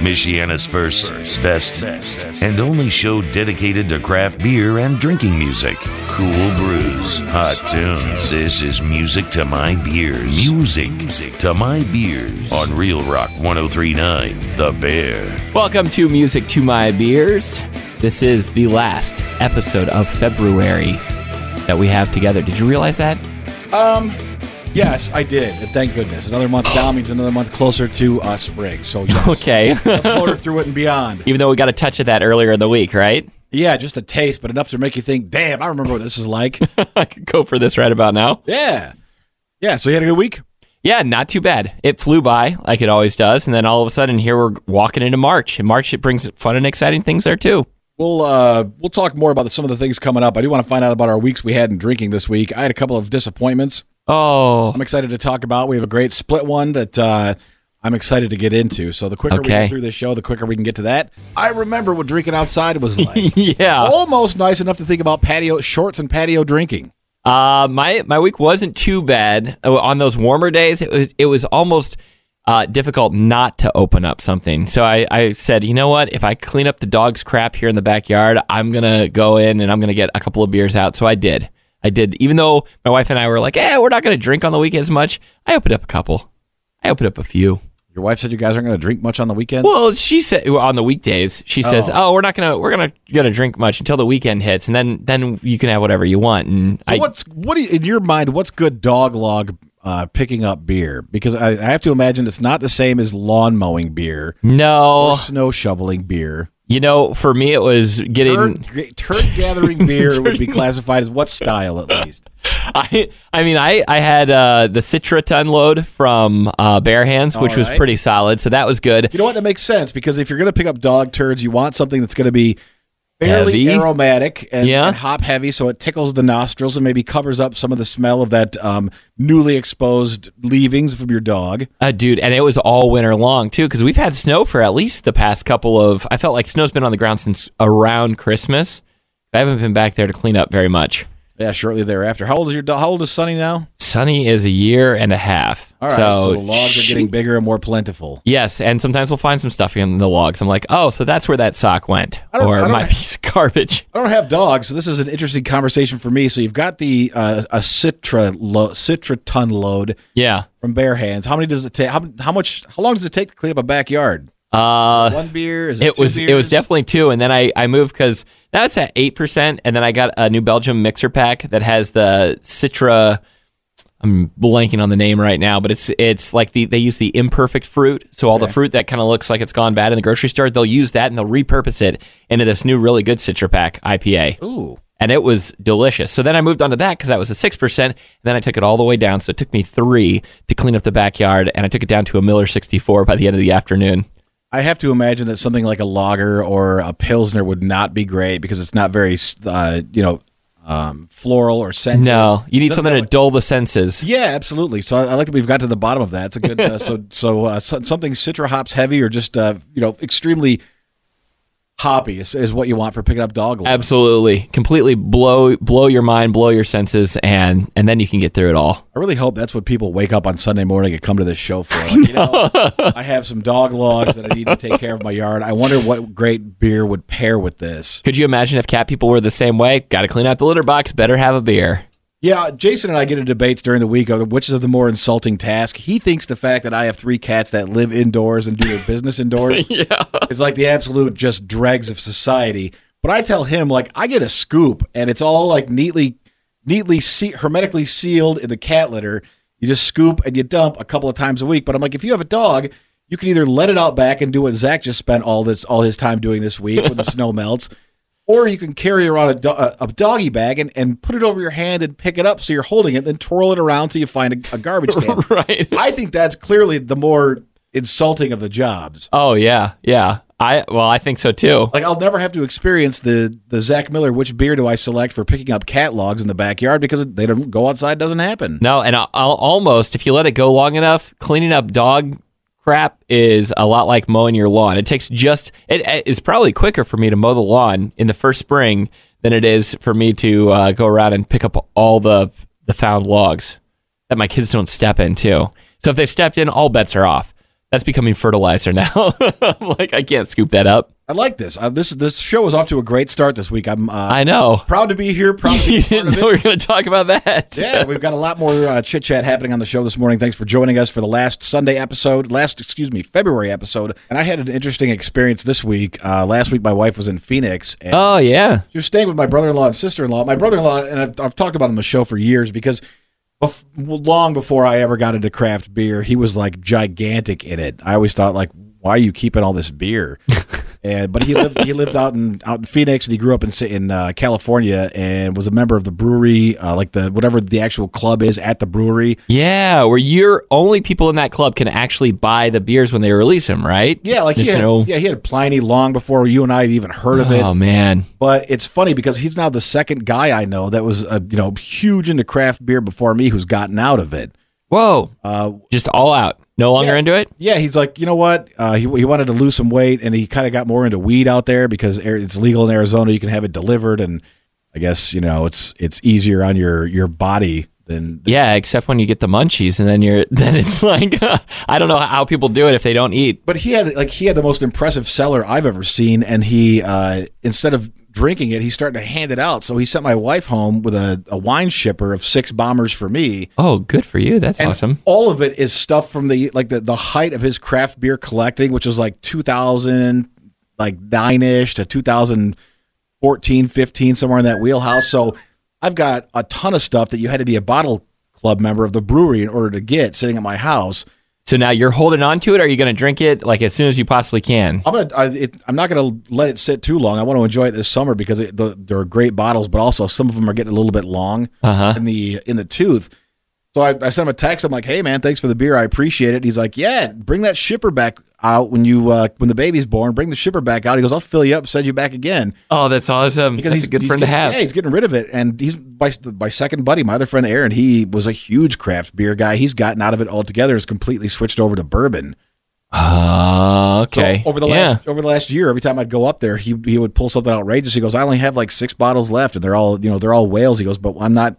Michiana's first, best, and only show dedicated to craft beer and drinking music. Cool brews, hot tunes. This is music to my beers. Music to my beers on Real Rock 1039, The Bear. Welcome to Music to My Beers. This is the last episode of February that we have together. Did you realize that? Um, yes, I did. And thank goodness. Another month down means another month closer to uh, spring. So yes, Okay. motor through it and beyond. Even though we got a touch of that earlier in the week, right? Yeah, just a taste, but enough to make you think, damn, I remember what this is like. I could go for this right about now. yeah. Yeah, so you had a good week? Yeah, not too bad. It flew by like it always does, and then all of a sudden here we're walking into March. In March it brings fun and exciting things there too. We'll uh, we'll talk more about some of the things coming up. I do want to find out about our weeks we had in drinking this week. I had a couple of disappointments. Oh, I'm excited to talk about. We have a great split one that uh, I'm excited to get into. So the quicker we Okay. get through this show, the quicker we can get to that. I remember what drinking outside was like. yeah. Almost nice enough to think about patio shorts and patio drinking. Uh, my my week wasn't too bad. Uh, On those warmer days, it was it was almost uh, difficult not to open up something. So I, I said, you know what? If I clean up the dog's crap here in the backyard, I'm gonna go in and I'm gonna get a couple of beers out. So I did. I did. Even though my wife and I were like, "Eh, we're not gonna drink on the weekends much," I opened up a couple. I opened up a few. Your wife said you guys aren't going to drink much on the weekends. Well, she said well, on the weekdays, she says, "Oh, we're not gonna we're gonna gonna drink much until the weekend hits, and then then you can have whatever you want." And so I, what's what you, in your mind? What's good dog log uh, picking up beer? Because I, I have to imagine it's not the same as lawn mowing beer no, or snow shoveling beer. You know, for me, it was getting. Turd, turd gathering beer would be classified as what style at least? I, I mean, I, I had uh, the Citra ton load from uh, Bare Hands, which All was pretty solid. So that was good. You know what? That makes sense because if you're going to pick up dog turds, you want something that's going to be fairly Heavy? aromatic and, Yeah. and hop heavy, so it tickles the nostrils and maybe covers up some of the smell of that um, newly exposed leavings from your dog. Uh, dude, and it was all winter long, too, because we've had snow for at least the past couple of. I felt like snow's been on the ground since around Christmas. I haven't been back there to clean up very much. Yeah, shortly thereafter. How old is your? How old is Sonny now? Sunny is a year and a half. All right, so, so, the logs are getting bigger and more plentiful. Yes, and sometimes we'll find some stuff in the logs. I'm like, oh, so that's where that sock went, or I don't- my piece of garbage. I don't have dogs, so this is an interesting conversation for me. So you've got the uh, a Citra lo- Citra ton load Yeah. from Bare Hands. How many does it take? How, how much? How long does it take to clean up a backyard? Uh, One beer? Is it, it was it was definitely two, and then I I moved because that's at eight percent, and then I got a New Belgium mixer pack that has the Citra. I'm blanking on the name right now, but it's it's like the they use the imperfect fruit, so all the fruit that kind of looks like it's gone bad in the grocery store, they'll use that and they'll repurpose it into this new really good Citra pack IPA. Ooh. and it was delicious. So then I moved on to that because that was a six percent. And then I took it all the way down. So it took me three to clean up the backyard, and I took it down to a Miller sixty four by the end of the afternoon. I have to imagine that something like a lager or a pilsner would not be great because it's not very, uh, you know, um, floral or scented. No, you need something to like- dull the senses. Yeah, absolutely. So I, I like that we've got to the bottom of that. It's a good. Uh, so so, uh, so something citra hops heavy or just uh, you know extremely hoppy is, is what you want for picking up dog. logs. Absolutely, completely blow blow your mind, blow your senses, and and then you can get through it all. I really hope that's what people wake up on Sunday morning and come to this show for. Like, you know, I have some dog logs that I need to take care of my yard. I wonder what great beer would pair with this. Could you imagine if cat people were the same way? Got to clean out the litter box. Better have a beer. Yeah, Jason and I get into debates during the week of which is the more insulting task. He thinks the fact that I have three cats that live indoors and do their business indoors is like the absolute just dregs of society. But I tell him like I get a scoop and it's all like neatly, neatly se- hermetically sealed in the cat litter. You just scoop and you dump a couple of times a week. But I'm like, if you have a dog, you can either let it out back and do what Zach just spent all this all his time doing this week when the snow melts, or you can carry around a, do- a, doggy bag and, and put it over your hand and pick it up so you're holding it, then twirl it around till you find a, a garbage can. right. I think that's clearly the more insulting of the jobs. Oh yeah, yeah. I well, I think so too. Like I'll never have to experience the the Zach Miller. Which beer do I select for picking up cat logs in the backyard because they don't go outside doesn't happen. No, and I'll, I'll almost if you let it go long enough, cleaning up dog crap is a lot like mowing your lawn. It takes just it it is probably quicker for me to mow the lawn in the first spring than it is for me to uh, go around and pick up all the the found logs that my kids don't step in too. So if they've stepped in, all bets are off. That's becoming fertilizer now. Like, I can't scoop that up. I like this. Uh, this this show is off to a great start this week. I'm uh, I know. proud to be here. Proud to be You didn't know we were going to talk about that. Yeah, we've got a lot more uh, chit chat happening on the show this morning. Thanks for joining us for the last Sunday episode, last excuse me, February episode. And I had an interesting experience this week. Uh, last week, my wife was in Phoenix, and Oh, yeah. she was staying with my brother-in-law and sister-in-law. My brother-in-law, and I've, I've talked about him on the show for years because bef- long before I ever got into craft beer, he was like gigantic in it. I always thought like, why are you keeping all this beer? and but he lived he lived out in out in Phoenix and he grew up in in uh, California and was a member of the brewery, uh, like the whatever the actual club is at the brewery. Yeah, where you're only people in that club can actually buy the beers when they release them, right? Yeah, like he had, know- yeah he had Pliny long before you and I had even heard of it. Oh, man. But it's funny because he's now the second guy I know that was uh, you know huge into craft beer before me who's gotten out of it. Whoa. Uh, Just all out. No longer Yeah. into it? yeah, he's like, you know what? Uh, he he wanted to lose some weight, and he kind of got more into weed out there because it's legal in Arizona. You can have it delivered, and I guess you know it's it's easier on your your body than Yeah, except when you get the munchies and then you're then it's like I don't know how people do it if they don't eat. but he had like he had the most impressive cellar I've ever seen, and he uh, instead of drinking it, he started to hand it out. So he sent my wife home with a, a wine shipper of six bombers for me. Oh, good for you. That's And awesome. all of it is stuff from the like the, the height of his craft beer collecting, which was like 2000, like nine ish to 2014, 15, somewhere in that wheelhouse. So I've got a ton of stuff that you had to be a bottle club member of the brewery in order to get sitting at my house. So now you're holding on to it. Are you going to drink it like as soon as you possibly can? I'm gonna. I, it, I'm not gonna let it sit too long. I want to enjoy it this summer because it, the, they're great bottles, but also some of them are getting a little bit long Uh-huh. in the in the tooth. So I, I sent him a text. I'm like, "Hey man, thanks for the beer. I appreciate it." He's like, "Yeah, bring that shipper back out when you uh, when the baby's born. Bring the shipper back out." He goes, "I'll fill you up, send you back again." Oh, that's awesome. Because that's he's a good he's friend to have. Yeah, he's getting rid of it, and he's my my second buddy, my other friend Aaron. He was a huge craft beer guy. He's gotten out of it altogether. Has completely switched over to bourbon. Oh, okay. So over the yeah. last over the last year, every time I'd go up there, he he would pull something outrageous. He goes, "I only have like six bottles left, and they're all you know they're all whales." He goes, "But I'm not."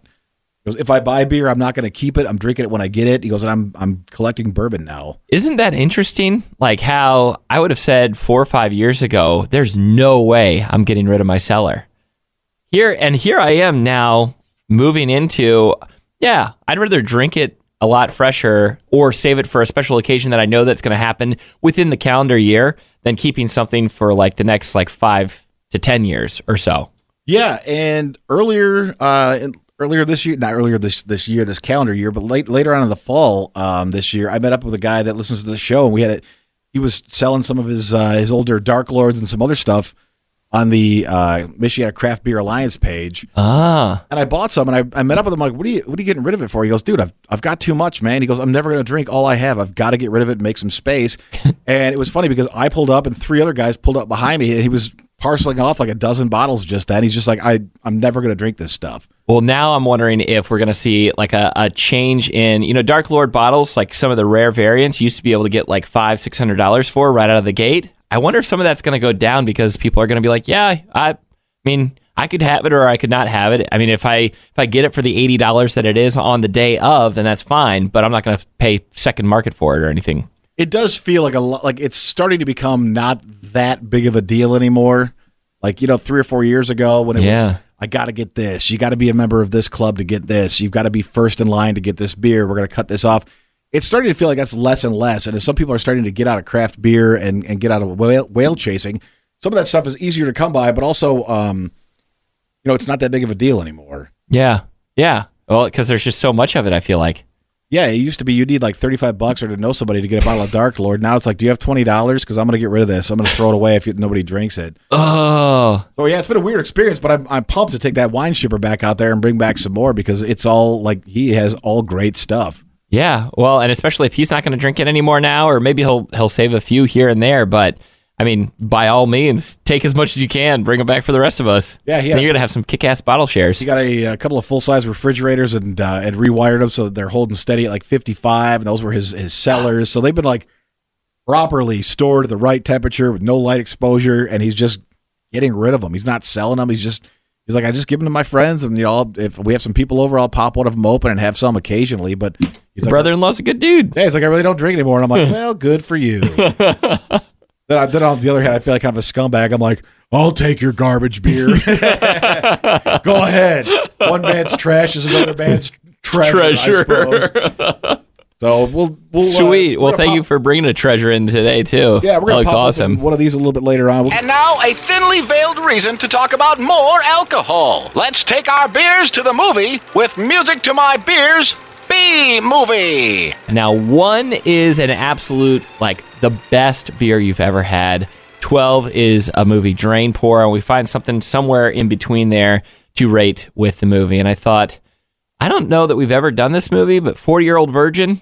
He goes, "If I buy beer, I'm not going to keep it. I'm drinking it when I get it." He goes, "And I'm I'm collecting bourbon now." Isn't that interesting? Like how I would have said four or five years ago, there's no way I'm getting rid of my cellar. Here and here I am now moving into, yeah, I'd rather drink it a lot fresher or save it for a special occasion that I know that's going to happen within the calendar year than keeping something for like the next like five to 10 years or so. Yeah, and earlier, uh, in, earlier this year, not earlier this this year, this calendar year, but late later on in the fall, um, this year, I met up with a guy that listens to the show, and we had it. He was selling some of his uh, his older Dark Lords and some other stuff on the uh, Michiana Craft Beer Alliance page, Ah, and I bought some, and I, I met up with him like, "What are you What are you getting rid of it for?" He goes, "Dude, I've I've got too much, man." He goes, "I'm never going to drink all I have. I've got to get rid of it and make some space." and it was funny because I pulled up, and three other guys pulled up behind me, and he was parceling off like a dozen bottles just then. He's just like, "I I'm never going to drink this stuff." Well, now I'm wondering if we're going to see like a, a change in, you know, Dark Lord bottles, like some of the rare variants used to be able to get like five, six hundred dollars for right out of the gate. I wonder if some of that's going to go down because people are going to be like, yeah, I mean, I could have it or I could not have it. I mean, if I if I get it for the eighty dollars that it is on the day of, then that's fine. But I'm not going to pay second market for it or anything. It does feel like a lot like it's starting to become not that big of a deal anymore. Like you know, three or four years ago when it Yeah. was, I got to get this. You got to be a member of this club to get this. You've got to be first in line to get this beer. We're going to cut this off. It's starting to feel like that's less and less. And as some people are starting to get out of craft beer and, and get out of whale, whale chasing, some of that stuff is easier to come by, but also, um, you know, it's not that big of a deal anymore. Yeah, yeah. Well, because there's just so much of it. I feel like. Yeah, it used to be you need like 35 bucks or to know somebody to get a bottle of Dark Lord. Now it's like, do you have $20? Because I'm going to get rid of this. I'm going to throw it away if nobody drinks it. Oh, So yeah, it's been a weird experience, but I'm, I'm pumped to take that wine shipper back out there and bring back some more because it's all like he has all great stuff. Yeah, well, and especially if he's not going to drink it anymore now, or maybe he'll he'll save a few here and there. But I mean, by all means, take as much as you can, bring them back for the rest of us. Yeah, had- you're gonna have some kick-ass bottle shares. He got a, a couple of full size refrigerators and uh, and rewired them so that they're holding steady at like 55, and those were his his cellars. So they've been like properly stored at the right temperature with no light exposure, and he's just getting rid of them. He's not selling them. He's just he's like I just give them to my friends, and you know I'll- if we have some people over, I'll pop one of them open and have some occasionally. But He's like, brother-in-law's a good dude. Yeah, he's like, I really don't drink anymore. And I'm like, well, good for you. then, I, then on the other hand, I feel like kind of a scumbag. I'm like, I'll take your garbage beer. Go ahead. One man's trash is another man's treasure. Treasure. so we'll, we'll uh, Sweet. we're well, thank pop- you for bringing a treasure in today too. Yeah, we're that gonna looks pop awesome. one of these a little bit later on. And now, a thinly veiled reason to talk about more alcohol. Let's take our beers to the movie with music to my beers. B movie. Now, one is an absolute like the best beer you've ever had. Twelve is a movie drain pour, and we find something somewhere in between there to rate with the movie. And I thought, I don't know that we've ever done this movie, but Forty Year Old Virgin,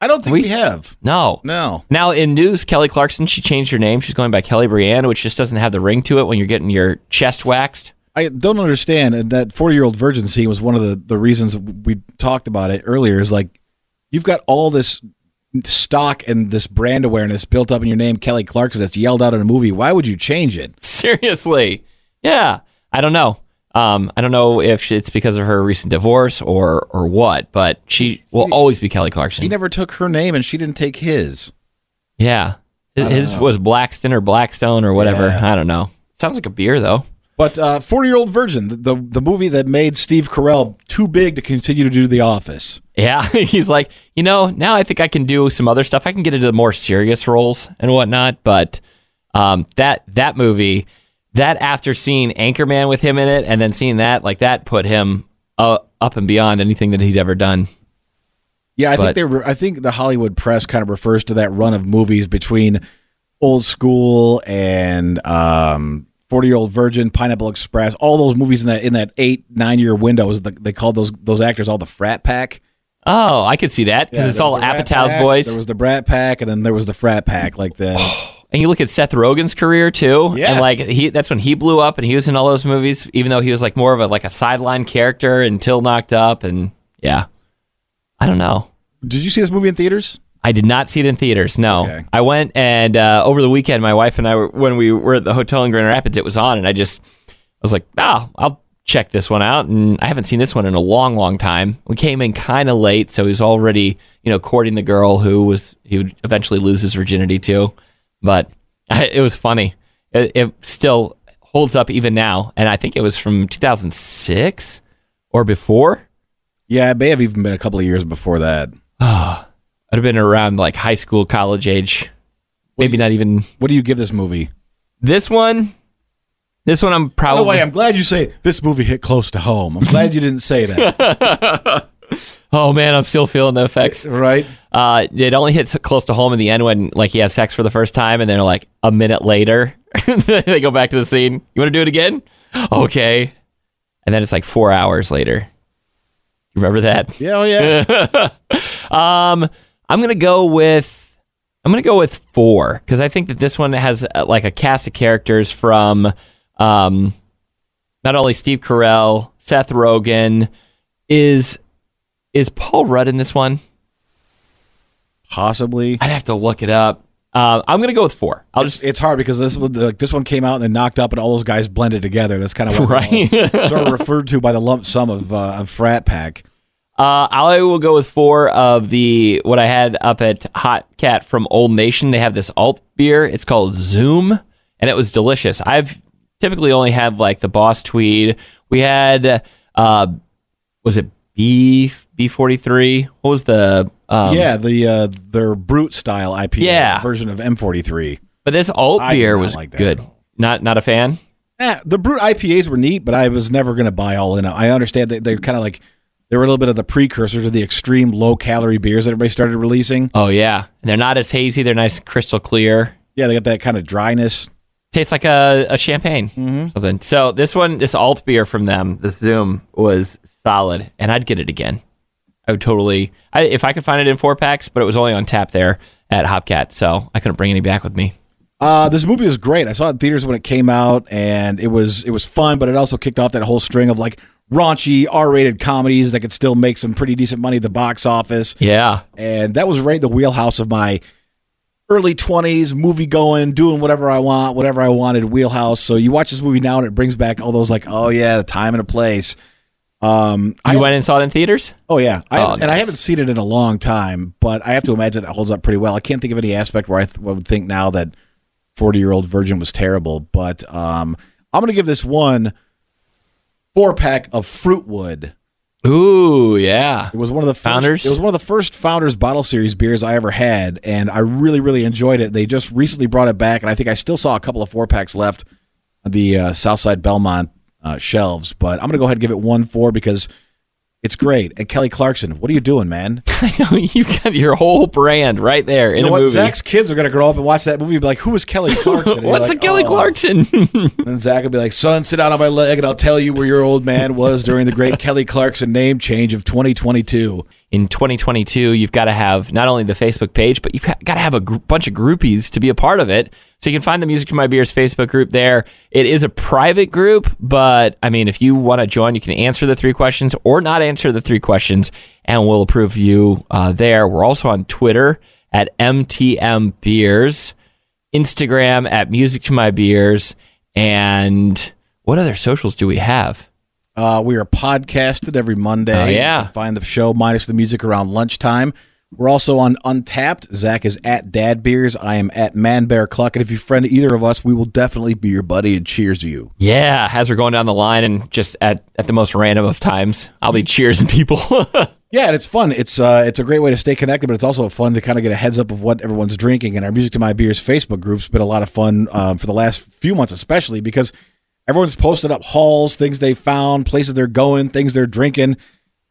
I don't think We- we, have. no, No. Now in news, Kelly Clarkson she changed her name. She's going by Kelly Brianne, which just doesn't have the ring to it when you're getting your chest waxed. I don't understand and that 40 year old virgin scene was one of the, the reasons we talked about it earlier is like you've got all this stock and this brand awareness built up in your name Kelly Clarkson that's yelled out in a movie why would you change it Seriously, yeah. I don't know. Um, I don't know if it's because of her recent divorce or or what, but she will always be Kelly Clarkson. he never took her name and she didn't take his yeah, his was Blackston or Blackstone or whatever. Yeah. I don't know. Sounds like a beer though. but uh 40 year old virgin the, the the movie that made Steve Carell too big to continue to do The Office Yeah, he's like, you know, now I think I can do some other stuff. I can get into more serious roles and whatnot. But um, that that movie, that after seeing Anchorman with him in it, and then seeing that, like that, put him uh, up and beyond anything that he'd ever done. Yeah, I But- think they were. I think the Hollywood press kind of refers to that run of movies between Old School and um, Forty Year Old Virgin, Pineapple Express, all those movies in that in that eight nine year window. They called those those actors all the frat pack? Oh, I could see that because Yeah, it's all was the Rat Apatow's Pack, boys. There was the Brat Pack, and then there was the Frat Pack. Like the and you look at Seth Rogen's career too, Yeah. and like he that's when he blew up, and he was in all those movies, even though he was like more of a like a sideline character until knocked up, and yeah, I don't know. did you see this movie in theaters? I did not see it in theaters. No, Okay. I went and uh, over the weekend, my wife and I were when we were at the hotel in Grand Rapids. It was on, and I just I was like, oh, I'll check this one out. And I haven't seen this one in a long, long time. We came in kind of late, so he was already you know courting the girl who was he would eventually lose his virginity to. But I, it was funny. It, it still holds up even now, and I think it was from 2006 or before. Yeah, it may have even been a couple of years before that. I'd have been around like high school, college age. Maybe not even What do you give this movie? This one, this one, I'm probably. By the way, I'm glad you say this movie hit close to home. I'm glad you didn't say that. oh man, I'm still feeling the effects. right? Uh, it only hits close to home in the end when like he has sex for the first time, and then like a minute later, they go back to the scene. You want to do it again? Okay, and then it's like four hours later. You remember that? Yeah, oh yeah. Um, I'm gonna go with I'm gonna go with four because I think that this one has uh, like a cast of characters from um, not only Steve Carell, Seth Rogen, is is Paul Rudd in this one? Possibly. I'd have to look it up. Uh, I'm gonna go with four. I'll It's, just it's hard because this one, like, this one came out and then knocked up, and all those guys blended together. That's kind of what Right. sort of referred to by the lump sum of uh, of frat pack. Uh, I will go with four of the what I had up at Hot Cat from Old Nation. They have this alt beer. It's called Zoom, and it was delicious. I've typically only had like the Boss Tweed. We had uh, was it B B forty three? What was the um, yeah, the uh, their brute style IPA Yeah. version of M43. But this alt beer was like good. Not not a fan. Eh, the brute IPAs were neat, but I was never going to buy all in. I understand that they're kind of like they were a little bit of the precursor to the extreme low calorie beers that everybody started releasing. Oh yeah, and they're not as hazy. They're nice, crystal clear. Yeah, they got that kind of dryness. Tastes like a, a champagne something so this one this alt beer from them the zoom was solid and i'd get it again i would totally I, if i could find it in four packs but it was only on tap there at hopcat so i couldn't bring any back with me Uh, this movie was great. I saw it in theaters when it came out, and it was it was fun. But it also kicked off that whole string of like raunchy R-rated comedies that could still make some pretty decent money at the box office. yeah And that was right in the wheelhouse of my early twenties, movie going, doing whatever I want, whatever I wanted, wheelhouse. So you watch this movie now, and it brings back all those like, oh yeah, the time and a place. Um, I You went and saw it in theaters? Oh yeah, I, Oh, and I haven't seen it in a long time, but I have to imagine it holds up pretty well. I can't think of any aspect where I th- would think now that Forty Year Old Virgin was terrible, but um, I'm going to give this one four pack of Frootwood. Ooh, yeah. It was one of the first, Founders? It was one of the first Founders Bottle Series beers I ever had, and I really, really enjoyed it. They just recently brought it back, and I think I still saw a couple of four packs left on the uh, Southside Belmont uh, shelves. But I'm going to go ahead and give it one four because it's great. And Kelly Clarkson, what are you doing, man? I know you've got your whole brand right there in You know a what? movie. Zach's kids are going to grow up and watch that movie and be like, "Who is Kelly Clarkson?" What's like, a Kelly "Oh." Clarkson? And Zach will be like, "Son, sit down on my leg, and I'll tell you where your old man was during the great Kelly Clarkson name change of 2022." In 2022, you've got to have not only the Facebook page, but you've got to have a gr- bunch of groupies to be a part of it. So you can find the Music to My Beers Facebook group there. It is a private group, but I mean, if you want to join, you can answer the three questions or not answer the three questions, and we'll approve you uh, there. We're also on Twitter at MTM Beers, Instagram at Music to My Beers, and what other socials do we have? Uh, we are podcasted every Monday. Oh, yeah. Find the show minus the music around lunchtime. We're also on Untappd. Zach is at Dad Beers. I am at Man Bear Cluck. And if you friend either of us, we will definitely be your buddy and cheers you. Yeah, as we're going down the line and just at, at the most random of times, I'll be cheersing people. Yeah, and it's fun. It's uh, it's a great way to stay connected, but it's also fun to kind of get a heads up of what everyone's drinking. And our Music to My Beers Facebook group's been a lot of fun uh, for the last few months, especially because everyone's posted up hauls, things they found, places they're going, things they're drinking,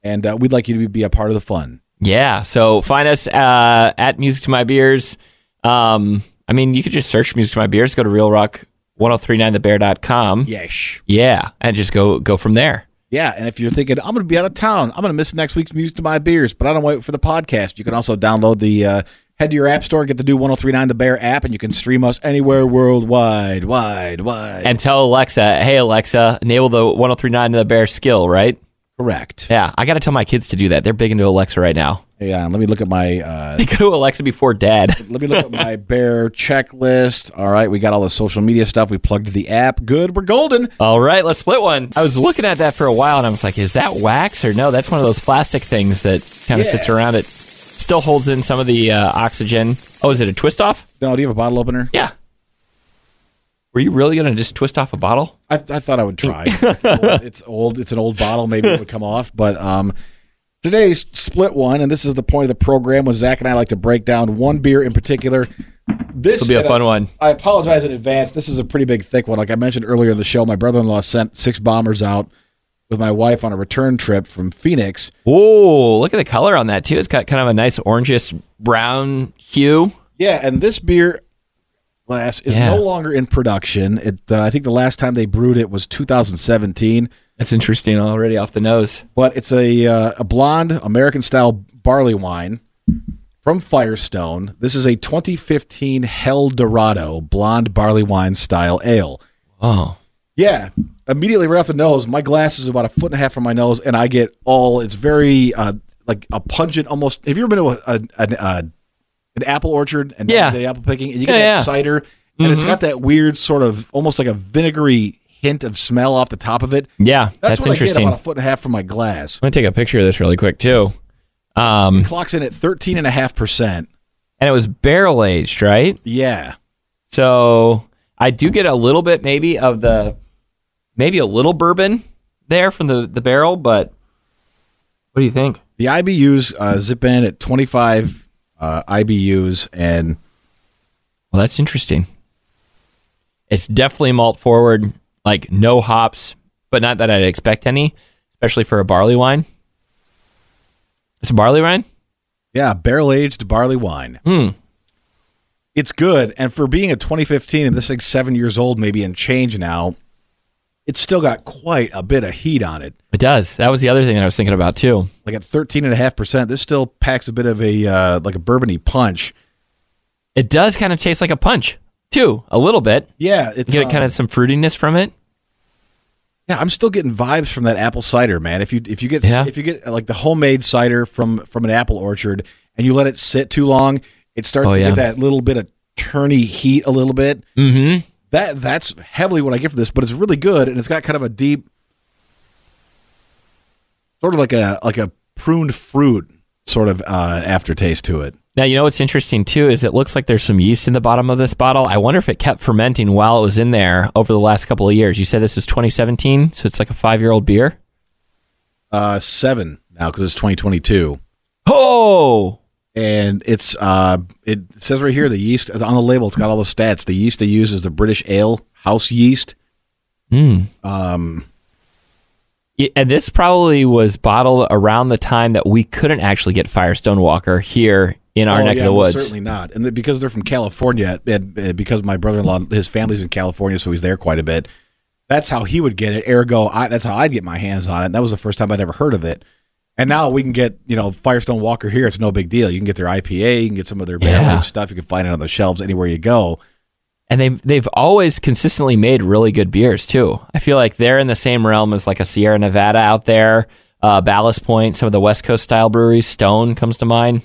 and uh, we'd like you to be a part of the fun. yeah, so find us uh, at Music to My Beers. Um, I mean, you could just search Music to My Beers, go to Real Rock 1039thebear.com. Yesh. Yeah, and just go go from there. Yeah, and if you're thinking I'm going to be out of town, I'm going to miss next week's Music to My Beers, but I don't wait for the podcast. You can also download the uh, head to your app store, get the new 1039 The Bear app, and you can stream us anywhere worldwide, wide, wide. And tell Alexa, hey, Alexa, enable the 1039 to the Bear skill, right? Correct. Yeah, I got to tell my kids to do that. They're big into Alexa right now. Yeah, let me look at my uh, They go to Alexa before dad. let me look at my bear checklist. All right, we got all the social media stuff. We plugged the app. Good, we're golden. All right, let's split one. I was looking at that for a while and I was like, is that wax or no? That's one of those plastic things that kind of Yeah. sits around it. Still holds in some of the uh, oxygen. Oh, is it a twist off? No, do you have a bottle opener? Yeah. Were you really going to just twist off a bottle? I, I thought I would try. it's old. It's an old bottle. Maybe it would come off. But um, today's split one, and this is the point of the program. When Zach and I like to break down one beer in particular. This will be a fun one. I apologize in advance. This is a pretty big, thick one. Like I mentioned earlier in the show, my brother-in-law sent six bombers out with my wife on a return trip from Phoenix. Oh, look at the color on that too. It's got kind of a nice orangish brown hue. Yeah, and this beer glass is Yeah. no longer in production. It, uh, I think the last time they brewed it was 2017. That's interesting already off the nose. but it's a uh, a blonde American style barley wine from Firestone. This is a 2015 Helldorado blonde barley wine style ale. Oh, Yeah, immediately right off the nose, my glass is about a foot and a half from my nose, and I get all. It's very uh, like a pungent, almost. Have you ever been to a, a, an uh, an apple orchard and Yeah. the apple picking, and you get Yeah, that yeah. Mm-hmm. cider, and it's got that weird sort of almost like a vinegary hint of smell off the top of it. yeah, That's, that's, interesting. I get about a foot and a half from my glass. going to take a picture of this really quick too. Um, it clocks in at 13.5%. and it was barrel aged, right? Yeah. So I do get a little bit maybe of the maybe a little bourbon there from the the barrel, but what do you think? The IBUs uh, zip in at 25 uh, IBUs, and Well, that's interesting. It's definitely malt forward, like no hops, but not that I'd expect any, especially for a barley wine. It's a barley wine. yeah, barrel aged barley wine. Hmm. It's good. And for being a 2015, and this thing's seven years old, maybe and change now, it's still got quite a bit of heat on it. It does. That was the other thing that I was thinking about too. Like at 13.5%, this still packs a bit of a, uh, like a bourbony punch. It does kind of taste like a punch too, a little bit. Yeah, You it's get um, kind of some fruitiness from it. Yeah, I'm still getting vibes from that apple cider, man. If you if you get Yeah. if you get uh, like the homemade cider from from an apple orchard and you let it sit too long, it starts Oh, to yeah. get that little bit of turny heat a little bit. Mm-hmm. That that's heavily what I get for this, but it's really good and it's got kind of a deep sort of like a like a pruned fruit sort of uh, aftertaste to it. Now, you know what's interesting too is it looks like there's some yeast in the bottom of this bottle. I wonder if it kept fermenting while it was in there over the last couple of years. You said this is 2017, so it's like a five year old beer. Uh, seven now because it's 2022. Oh, and it's uh, it says right here the yeast on the label. It's got all the stats. The yeast they use is the British Ale house yeast. Hmm. Um, Yeah, and this probably was bottled around the time that we couldn't actually get Firestone Walker here in our oh, neck yeah, of the woods. certainly not. And the- because they're from California, and because my brother-in-law, his family's in California, so he's there quite a bit. That's how he would get it. Ergo, I, that's how I'd get my hands on it. And that was the first time I'd ever heard of it. And now we can get, you know, Firestone Walker here. It's no big deal. You can get their IPA, you can get some of their barrel Yeah. stuff. You can find it on the shelves anywhere you go. And they've they've always consistently made really good beers too. I feel like they're in the same realm as like a Sierra Nevada out there, uh, Ballast Point, some of the West Coast style breweries. Stone comes to mind.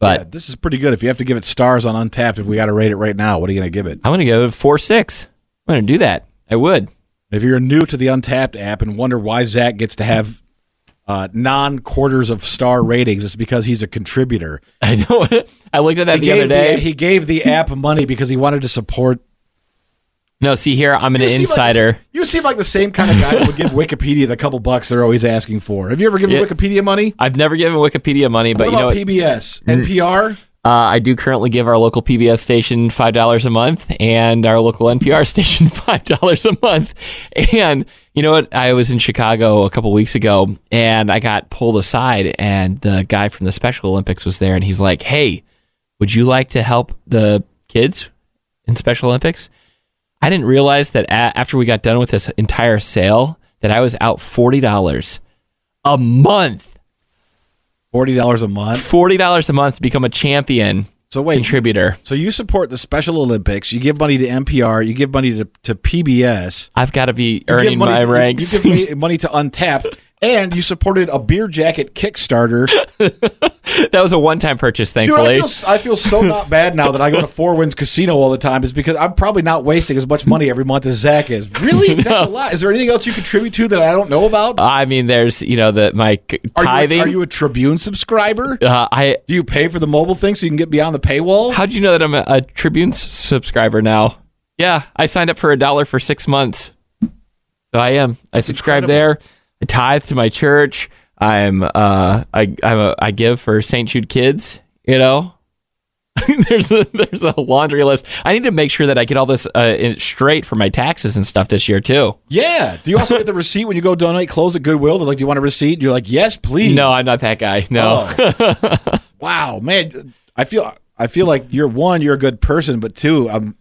But yeah, this is pretty good. If you have to give it stars on Untappd, if we got to rate it right now, what are you going to give it? I'm gonna go four six. I'm gonna do that. I would. If you're new to the Untappd app and wonder why Zach gets to have uh, non quarters of star ratings, it's because he's a contributor. I know. I looked at that He the other day. he gave the app money because he wanted to support. no, see here, I'm an You seem like insider. you seem like the same kind of guy that would give Wikipedia the couple bucks they're always asking for. Have you ever given Yeah. Wikipedia money? I've never given Wikipedia money, but what you know? PBS, NPR? Uh, I do currently give our local PBS station five dollars a month, and our local NPR station five dollars a month. And you know what? I was in Chicago a couple weeks ago, and I got pulled aside, and the guy from the Special Olympics was there, and he's like, "Hey, would you like to help the kids in Special Olympics?" I didn't realize that a- after we got done with this entire sale, that I was out forty dollars a month. Forty dollars a month. Forty dollars a month to become a champion So wait, contributor. so you support the Special Olympics? You give money to NPR. You give money to, to PBS. I've got to be earning my to, ranks. You, you give me- money to Untappd, and you supported a beer jacket Kickstarter. that was a one-time purchase, Dude, I thankfully. feel, I feel so not bad now that I go to Four Winds Casino all the time. Is because I'm probably not wasting as much money every month as Zach is. Really, that's a lot. Is there anything else you contribute to that I don't know about? I mean, there's you know the my c- Are tithing. you, are you a Tribune subscriber? uh, I Do you pay for the mobile thing so you can get beyond the paywall? how'd you know that I'm a, a Tribune subscriber now? Yeah, I signed up for a dollar for six months. So I am. I subscribe incredible. there. Tithe to my church. I'm. Uh, I I'm a, I give for St. Jude Kids. You know. there's a there's a laundry list. I need to make sure that I get all this uh, straight for my taxes and stuff this year too. Yeah. Do you also get the receipt when you go donate clothes at Goodwill? They're like, "Do you want a receipt?" You're like, "Yes, please." No, I'm not that guy. No. Oh. wow, man. I feel I feel like you're one, you're a good person, but two, I'm.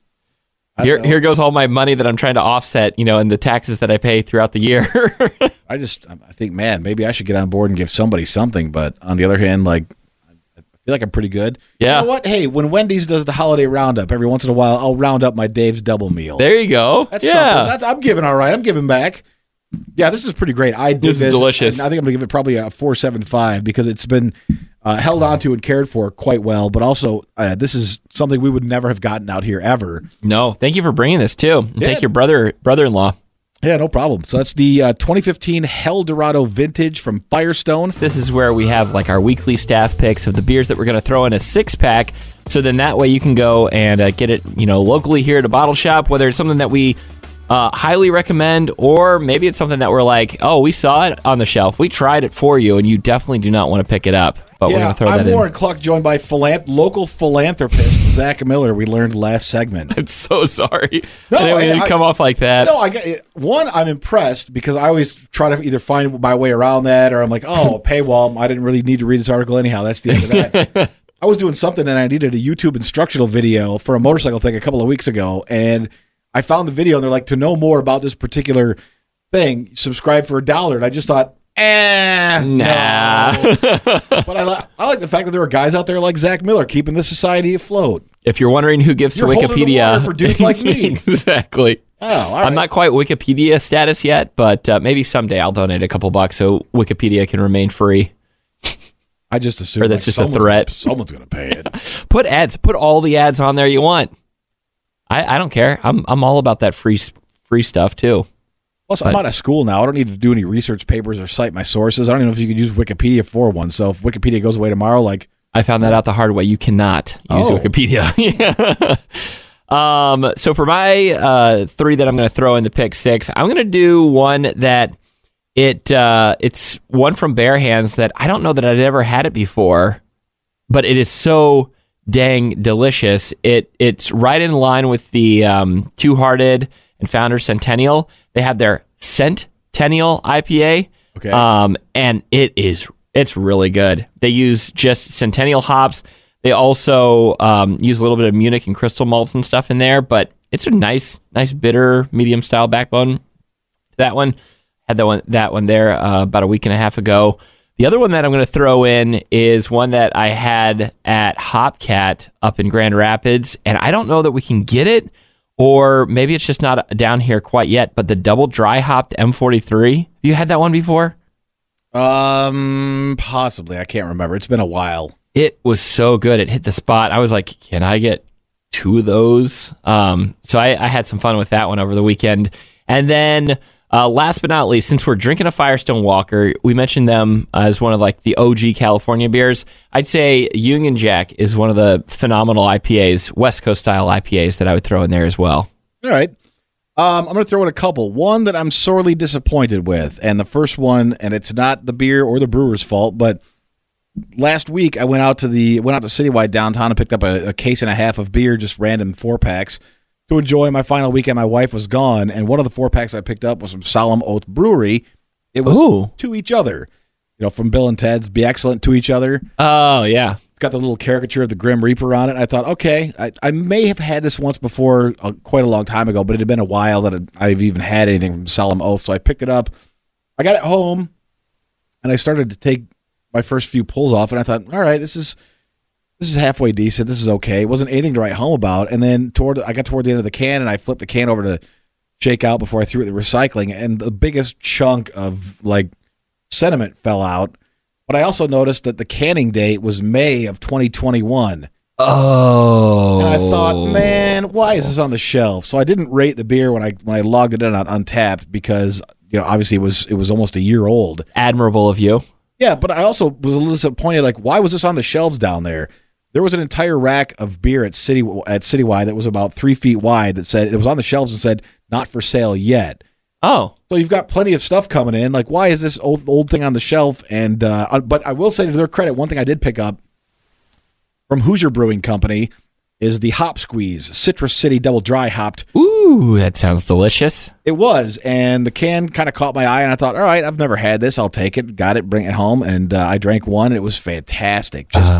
Here, know. here goes all my money that I'm trying to offset, you know, and the taxes that I pay throughout the year. I just I think, man, maybe I should get on board and give somebody something. But on the other hand, like I feel like I'm pretty good. Yeah. You know what? Hey, when Wendy's does the holiday roundup, every once in a while, I'll round up my Dave's double meal. there you go. That's yeah. something. That's I'm giving all right. I'm giving back. Yeah, this is pretty great. I did This is delicious. I think I'm gonna give it probably a four seven five because it's been uh, held onto and cared for quite well. But also, uh, this is something we would never have gotten out here ever. no, thank you for bringing this too. And Yeah. Thank your brother brother-in-law. Yeah, no problem. So that's the uh, 2015 Helldorado Vintage from Firestone. This is where we have like our weekly staff picks of the beers that we're going to throw in a six pack. So then that way you can go and uh, get it, you know, locally here at a bottle shop, whether it's something that we uh, highly recommend or maybe it's something that we're like, oh, we saw it on the shelf. We tried it for you and you definitely do not want to pick it up. But we're Yeah, going to throw I'm that in. Warren Cluck, joined by local philanthropist Zach Miller. We learned last segment. I'm so sorry. No, I didn't mean I- to I- come off like that. No, I get one. I'm impressed because I always try to either find my way around that, or I'm like, oh, paywall. I didn't really need to read this article anyhow. That's the end of that. I was doing something and I needed a YouTube instructional video for a motorcycle thing a couple of weeks ago, and I found the video and they're like, to know more about this particular thing, subscribe for a dollar. And I just thought, eh, Nah. no. but I, li- I like the fact that there are guys out there like Zach Miller keeping the society afloat. If you're wondering who gives You're to holding the Wikipedia, water for dudes like me. exactly. Oh, all right. I'm not quite Wikipedia status yet, but uh, maybe someday I'll donate a couple bucks so Wikipedia can remain free. I just assume Or that's like, just a threat. Gonna, someone's going to pay it. Put ads. Put all the ads on there you want. I, I don't care. I'm I'm all about that free free stuff too. Plus, I'm out of school now. I don't need to do any research papers or cite my sources. I don't even know if you could use Wikipedia for one. So if Wikipedia goes away tomorrow, like I found that out the hard way. You cannot use Oh. Wikipedia. um, so for my uh, three that I'm going to throw in the pick six, I'm going to do one that it uh, it's one from Bare Hands that I don't know that I'd ever had it before, but it is so dang delicious. It it's right in line with the um, Two Hearted and Founder Centennial. They have their Centennial IPA. Okay. Um, and it is it's really good. They use just Centennial hops. They also um, use a little bit of Munich and crystal malts and stuff in there, but it's a nice, nice bitter medium style backbone. That one had that one that one there uh, about a week and a half ago. The other one that I'm going to throw in is one that I had at Hopcat up in Grand Rapids, and I don't know that we can get it, or maybe it's just not down here quite yet. But the double dry hopped M43, have you had that one before? um possibly. I can't remember. It's been a while. It was so good. It hit the spot. I was like, can I get two of those? Um, so I, I had some fun with that one over the weekend. And then uh, last but not least, since we're drinking a Firestone Walker, we mentioned them as one of like the OG California beers. I'd say Union Jack is one of the phenomenal IPAs, West Coast style IPAs that I would throw in there as well. All right. Um, I'm going to throw in a couple. One that I'm sorely disappointed with, and the first one, and it's not the beer or the brewer's fault, but last week I went out to the went out to Citywide downtown and picked up a, a case and a half of beer, just random four packs to enjoy my final weekend. My wife was gone, and one of the four packs I picked up was from Solemn Oath Brewery. It was Ooh. to each other, you know, from Bill and Ted's. Be excellent to each other. Oh, yeah. It's got the little caricature of the Grim Reaper on it. I thought, okay, I, I may have had this once before, uh, quite a long time ago, but it had been a while that I've even had anything from Solemn Oath. So I picked it up. I got it home, and I started to take my first few pulls off, and I thought, all right, this is this is halfway decent. This is okay. It wasn't anything to write home about. And then toward I got toward the end of the can, and I flipped the can over to shake out before I threw it the recycling, and the biggest chunk of like sediment fell out. But I also noticed that the canning date was May of 2021. Oh. And I thought, oh. man, why is this on the shelf? So I didn't rate the beer when I when I logged it in on Untappd because you know obviously it was it was almost a year old. Admirable of you. Yeah, but I also was a little disappointed. Like, why was this on the shelves down there? There was an entire rack of beer at City at Citywide that was about three feet wide that said it was on the shelves and said not for sale yet. Oh. So you've got plenty of stuff coming in. Like, why is this old old thing on the shelf? And uh, but I will say to their credit, one thing I did pick up from Hoosier Brewing Company is the Hop Squeeze Citrus City Double Dry Hopped. Ooh, that sounds delicious. It was, and the can kind of caught my eye, and I thought, all right, I've never had this. I'll take it. Got it, bring it home, and uh, I drank one. And it was fantastic, just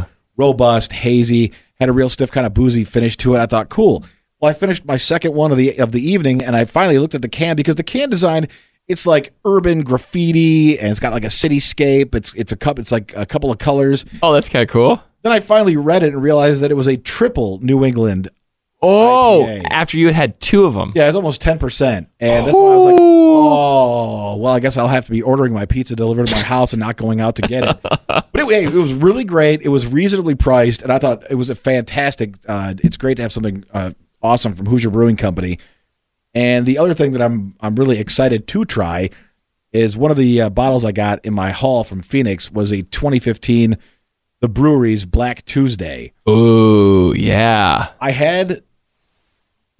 robust, hazy, had a real stiff kind of boozy finish to it. I thought, cool. Well, I finished my second one of the of the evening, and I finally looked at the can because the can design. It's like urban graffiti, and it's got like a cityscape. It's it's a cup. It's like a couple of colors. Oh, that's kind of cool. Then I finally read it and realized that it was a triple New England. Oh, IPA. after you had had two of them. Yeah, it's almost ten percent, and that's why I was like, oh, well, I guess I'll have to be ordering my pizza delivered to my house and not going out to get it. but anyway, it was really great. It was reasonably priced, and I thought it was a fantastic. Uh, it's great to have something uh, awesome from Hoosier Brewing Company. And the other thing that I'm I'm really excited to try is one of the uh, bottles I got in my haul from Phoenix was a 2015 the Bruery's Black Tuesday. Ooh, yeah. I had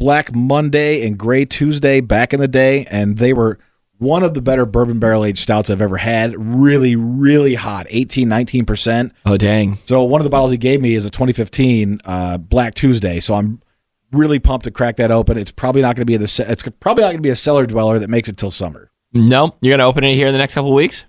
Black Monday and Gray Tuesday back in the day, and they were one of the better bourbon barrel aged stouts I've ever had. Really, really hot 18, 19%. Oh, dang. So one of the bottles he gave me is a 2015 uh, Black Tuesday. So I'm really pumped to crack that open. It's probably not going to be the it's probably not going to be a cellar dweller that makes it till summer. No, you're gonna open it here in the next couple of weeks.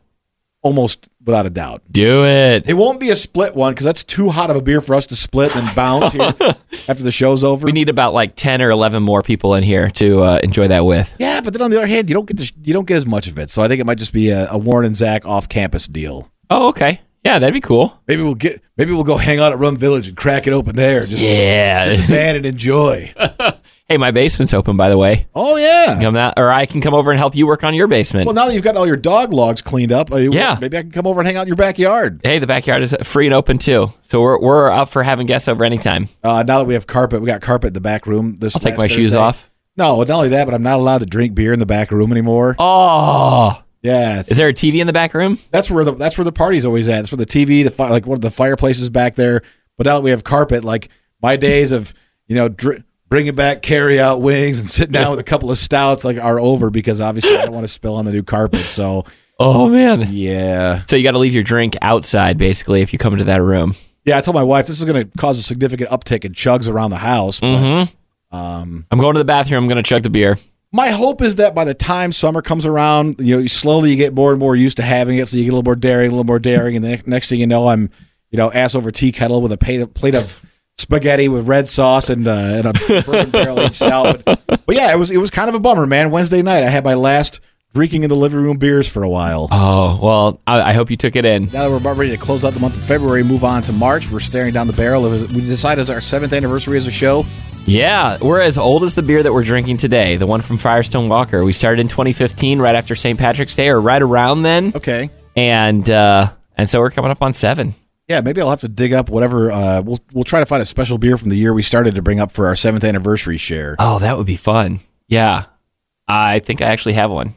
Almost without a doubt. Do it. It won't be a split one because that's too hot of a beer for us to split and bounce here after the show's over. We need about like ten or eleven more people in here to uh, enjoy that with. Yeah, but then on the other hand, you don't get the, you don't get as much of it. So I think it might just be a, a Warren and Zach off campus deal. Oh, okay. Yeah, that'd be cool. Maybe we'll get maybe we'll go hang out at Rum Village and crack it open there. Just sit in the Yeah. van and enjoy. hey, my basement's open, by the way. Oh yeah. Come out, or I can come over and help you work on your basement. Well, now that you've got all your dog logs cleaned up, uh, Yeah. maybe I can come over and hang out in your backyard. hey, the backyard is free and open too, so we're we're up for having guests over anytime. Uh, now that we have carpet, we got carpet in the back room. This I'll take my shoes off. No, not only that, but I'm not allowed to drink beer in the back room anymore. Oh, Yeah, is there a TV in the back room? that's where the that's where the party's always at. That's where the TV, the fi- like one of the fireplaces back there. But now that we have carpet, like my days of you know dr- bringing back carry out wings and sitting down with a couple of stouts like are over because obviously I don't want to spill on the new carpet. So Oh man. yeah, So you got to leave your drink outside, basically, if you come into that room. yeah. I told my wife this is going to cause a significant uptick in chugs around the house. But Mm-hmm. um, I'm going to the bathroom. I'm going to chug the beer. my hope is that by the time summer comes around, you know, you slowly you get more and more used to having it, so you get a little more daring, a little more daring, and the next thing you know, I'm, you know, ass over tea kettle with a plate, plate of spaghetti with red sauce and, uh, and a bourbon barrel aged stout. But, but yeah, it was it was kind of a bummer, man. Wednesday night, I had my last drinking in the living room beers for a while. Oh well, I, I hope you took it in. Now that we're about ready to close out the month of February, move on to March. We're staring down the barrel. It was, we decided as our seventh anniversary as a show. Yeah, we're as old as the beer that we're drinking today, the one from Firestone Walker. We started in 2015, right after St. Patrick's Day, or right around then, Okay. and uh, and so we're coming up on seven. Yeah, maybe I'll have to dig up whatever. Uh, we'll we'll try to find a special beer from the year we started to bring up for our seventh anniversary share. Oh, that would be fun. Yeah, I think I actually have one.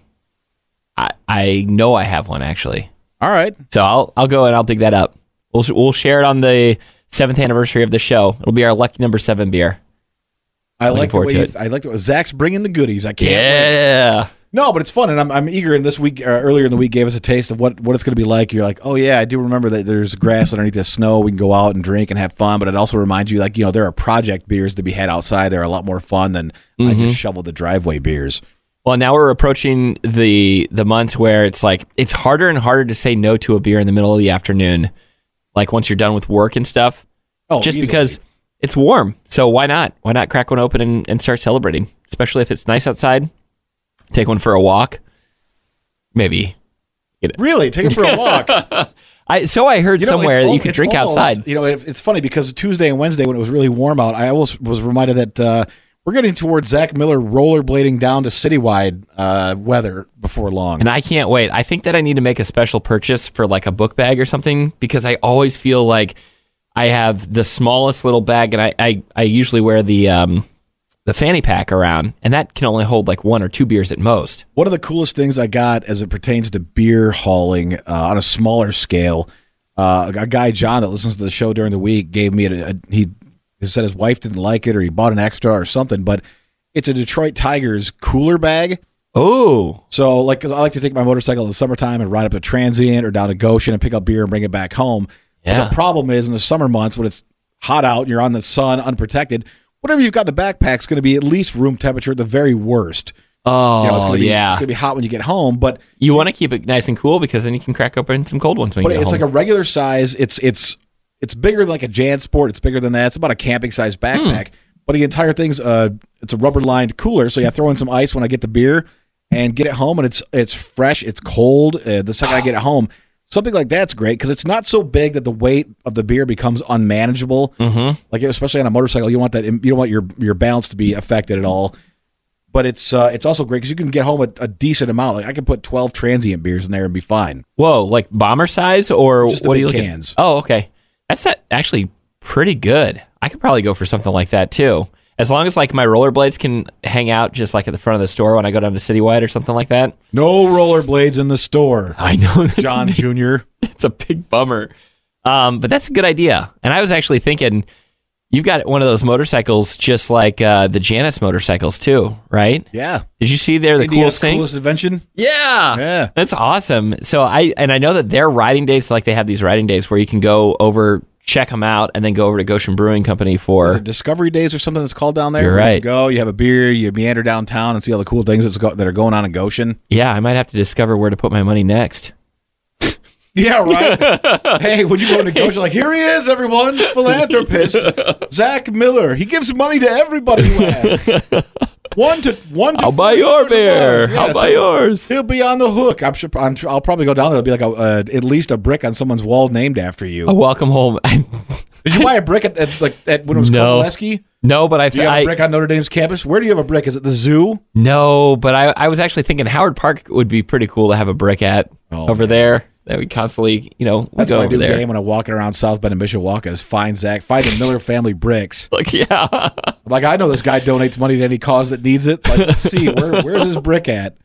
I I know I have one actually. All right, So I'll I'll go and I'll dig that up. We'll we'll share it on the seventh anniversary of the show. It'll be our lucky number seven beer. I like the way to you, it. I like the Zach's bringing the goodies. I can't. wait. No, but it's fun, and I'm I'm eager. And this week, uh, earlier in the week, gave us a taste of what what it's going to be like. You're like, oh yeah, I do remember that there's grass underneath the snow. We can go out and drink and have fun. But it also reminds you, like, you know, there are project beers to be had outside. They're a lot more fun than I Mm-hmm. just shovel the driveway beers. Well, now we're approaching the the months where it's like it's harder and harder to say no to a beer in the middle of the afternoon, like once you're done with work and stuff. Oh, just easily. because it's warm. So why not? Why not crack one open and, and start celebrating? Especially if it's nice outside. Take one for a walk. Maybe. really take it for a walk. I so I heard You know, somewhere that you could drink almost- outside. You know, it, it's funny because Tuesday and Wednesday when it was really warm out, I always was reminded that uh, we're getting towards Zach Miller rollerblading down to citywide uh, weather before long. And I can't wait. I think that I need to make a special purchase for like a book bag or something because I always feel like I have the smallest little bag and I, I, I usually wear the um the fanny pack around and that can only hold like one or two beers at most. One of the coolest things I got as it pertains to beer hauling uh, on a smaller scale, uh, a guy John that listens to the show during the week gave me a, a he, he said his wife didn't like it or he bought an extra or something, but it's a Detroit Tigers cooler bag. Oh. So, like, 'cause I like to take my motorcycle in the summertime and ride up to Transient or down to Goshen and pick up beer and bring it back home. But the problem is in the summer months when it's hot out, you're on the sun, unprotected. Whatever you've got in the backpack is going to be at least room temperature at the very worst. Oh You know, it's gonna be, yeah. it's going to be hot when you get home, but you want to keep it nice and cool because then you can crack open some cold ones when but you get it's home. like a regular size. It's it's it's bigger than like a JanSport. It's bigger than that. It's about a camping size backpack. But the entire thing's uh it's a rubber lined cooler, so you throw in some ice when I get the beer and get it home, and it's it's fresh. It's cold. Uh, the second I get it home, something like that's great because it's not so big that the weight of the beer becomes unmanageable. Mm-hmm. Like especially on a motorcycle, you want that you don't want your your balance to be affected at all. But it's uh, it's also great because you can get home a, a decent amount. Like I can put twelve transient beers in there and be fine. Whoa, like bomber size or Just what are you looking cans. Oh, okay. That's that actually pretty good. I could probably go for something like that too. As long as like my rollerblades can hang out just like at the front of the store when I go down to Citywide or something like that. No rollerblades in the store. I know John big, Jr. it's a big bummer. Um, but that's a good idea. And I was actually thinking you've got one of those motorcycles just like uh, the Janus motorcycles too, right? Yeah. Did you see there the Indiana's coolest thing? coolest invention. Yeah. Yeah. That's awesome. So I and I know that their riding days like they have these riding days where you can go over check them out and then go over to Goshen Brewing Company for Discovery Days or something that's called down there? You're where You go, you have a beer, you meander downtown and see all the cool things that's go- that are going on in Goshen. Yeah, I might have to discover where to put my money next. Yeah, right. hey, when you go into Goshen, like here he is, everyone, philanthropist Zach Miller. He gives money to everybody who asks. One to one. To I'll buy your beer. Yeah, I'll buy yours. He'll be on the hook. I'm sure. I'm sure I'll probably go down there. There'll be like a uh, at least a brick on someone's wall named after you. A welcome home. Did you buy a brick at, at like at when it was No. called Coveleski? no, but I, Do you have a brick on Notre Dame's campus? Where do you have a brick? Is it the zoo? no, but I I was actually thinking Howard Park would be pretty cool to have a brick at Oh, over man. there. That we constantly, you know, we That's go over new there. game when I'm walking around South Bend and Mishawaka is find Zach, find the Miller family bricks. Like, yeah. I'm like, I know this guy donates money to any cause that needs it. Like, let's see, where, where's his brick at?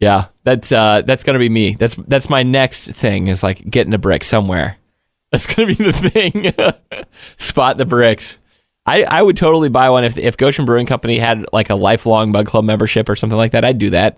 Yeah, that's uh, that's gonna be me. That's that's my next thing is like getting a brick somewhere. That's gonna be the thing. Spot the bricks. I, I would totally buy one if if Goshen Brewing Company had like a lifelong Mug Club membership or something like that. I'd do that.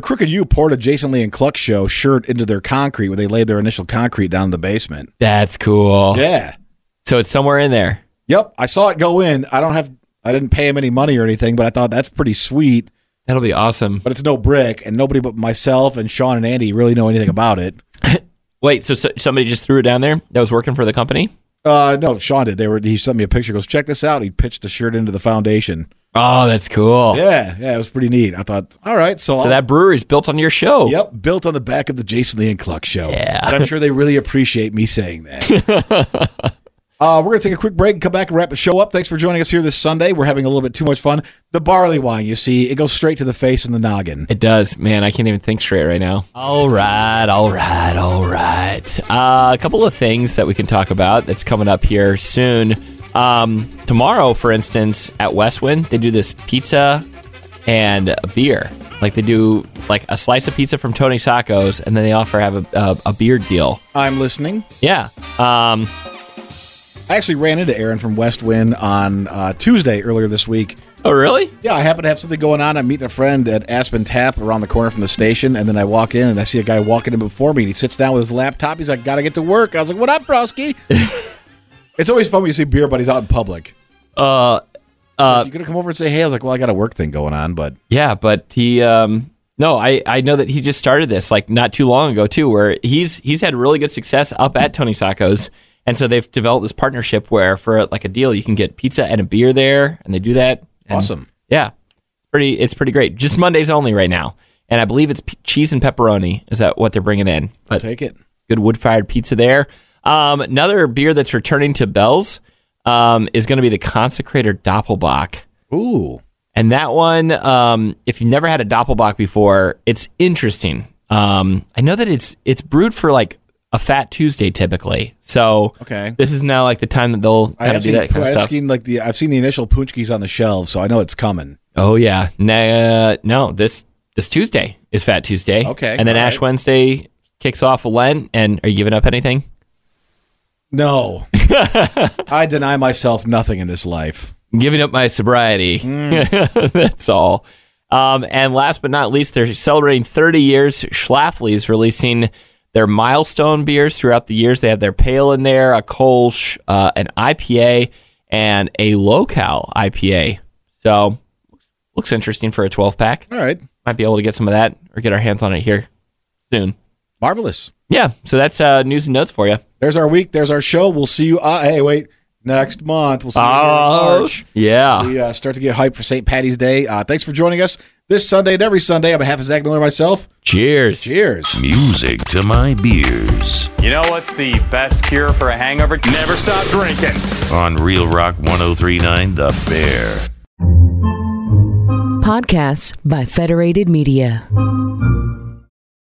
The Crooked Ewe poured a Jason Lee and Cluck show shirt into their concrete when they laid their initial concrete down in the basement. That's cool. Yeah. So it's somewhere in there. Yep. I saw it go in. I don't have, I didn't pay him any money or anything, but I thought that's pretty sweet. That'll be awesome. But it's no brick, and nobody but myself and Sean and Andy really know anything about it. Wait, so, so somebody just threw it down there that was working for the company? Uh, no, Sean did. They were. He sent me a picture. Goes, check this out. He pitched the shirt into the foundation. Oh, that's cool. Yeah, yeah, it was pretty neat. I thought, all right, so, So I'll- that brewery's built on your show. Yep, built on the back of the Jason Lee and Cluck show. Yeah. And I'm sure they really appreciate me saying that. uh, we're going to take a quick break and come back and wrap the show up. Thanks for joining us here this Sunday. We're having a little bit too much fun. The barley wine, you see, it goes straight to the face and the noggin. It does, man. I can't even think straight right now. All right, all right, all right. Uh, a couple of things that we can talk about that's coming up here soon. Um, tomorrow, for instance, at Westwind, they do this pizza and a beer. Like they do like a slice of pizza from Tony Sacco's, and then they offer have a, a, a beer deal. I'm listening. Yeah. Um, I actually ran into Aaron from Westwind on uh, Tuesday earlier this week. oh, really? Yeah, I happen to have something going on. I'm meeting a friend at Aspen Tap around the corner from the station, and then I walk in and I see a guy walking in before me, and he sits down with his laptop. He's like, "Gotta get to work." I was like, "What up, broski?" it's always fun when you see beer buddies out in public. Uh, Uh, you gonna come over and say, "Hey"? I was like, "Well, I got a work thing going on," but Yeah, but he um no, I, I know that he just started this like not too long ago too, where he's he's had really good success up at Tony Sacco's. And so they've developed this partnership where for like a deal you can get pizza and a beer there and they do that. And Awesome. Yeah. Pretty it's pretty great. Just Mondays only right now. And I believe it's p- cheese and pepperoni is that what they're bringing in. But take it. good wood fired pizza there. Um, another beer that's returning to Bell's um, is going to be the Consecrator Doppelbock. Ooh, And that one, um, if you've never had a Doppelbock before, it's interesting. Um, I know that it's it's brewed for like a Fat Tuesday typically. So Okay. this is now like the time that they'll kind of do seen, that kind of I've stuff. seen like the I've seen the initial paczkis on the shelves, so I know it's coming. Oh yeah, nah, no this this Tuesday is Fat Tuesday. Okay, and then Ash right. Wednesday kicks off Lent. And are you giving up anything? No, I deny myself nothing in this life. giving up my sobriety. Mm. That's all. Um, and last but not least, they're celebrating 30 years. Schlafly's releasing their milestone beers throughout the years. They have their pale in there, a Kolsch, uh, an IPA, and a local IPA. So looks interesting for a 12 pack. All right, Might be able to get some of that or get our hands on it here soon. marvelous. Yeah, so that's uh, news and notes for you. There's our week. There's our show. We'll see you. Uh, hey, wait, next month. We'll see you here in March. yeah. We uh, start to get hyped for St. Patty's Day. Uh, thanks for joining us this Sunday and every Sunday. On behalf of Zach Miller myself, Cheers. cheers. Music to my beers You know what's the best cure for a hangover? Never stop drinking. on Real Rock 1039 The Bear. Podcasts by Federated Media.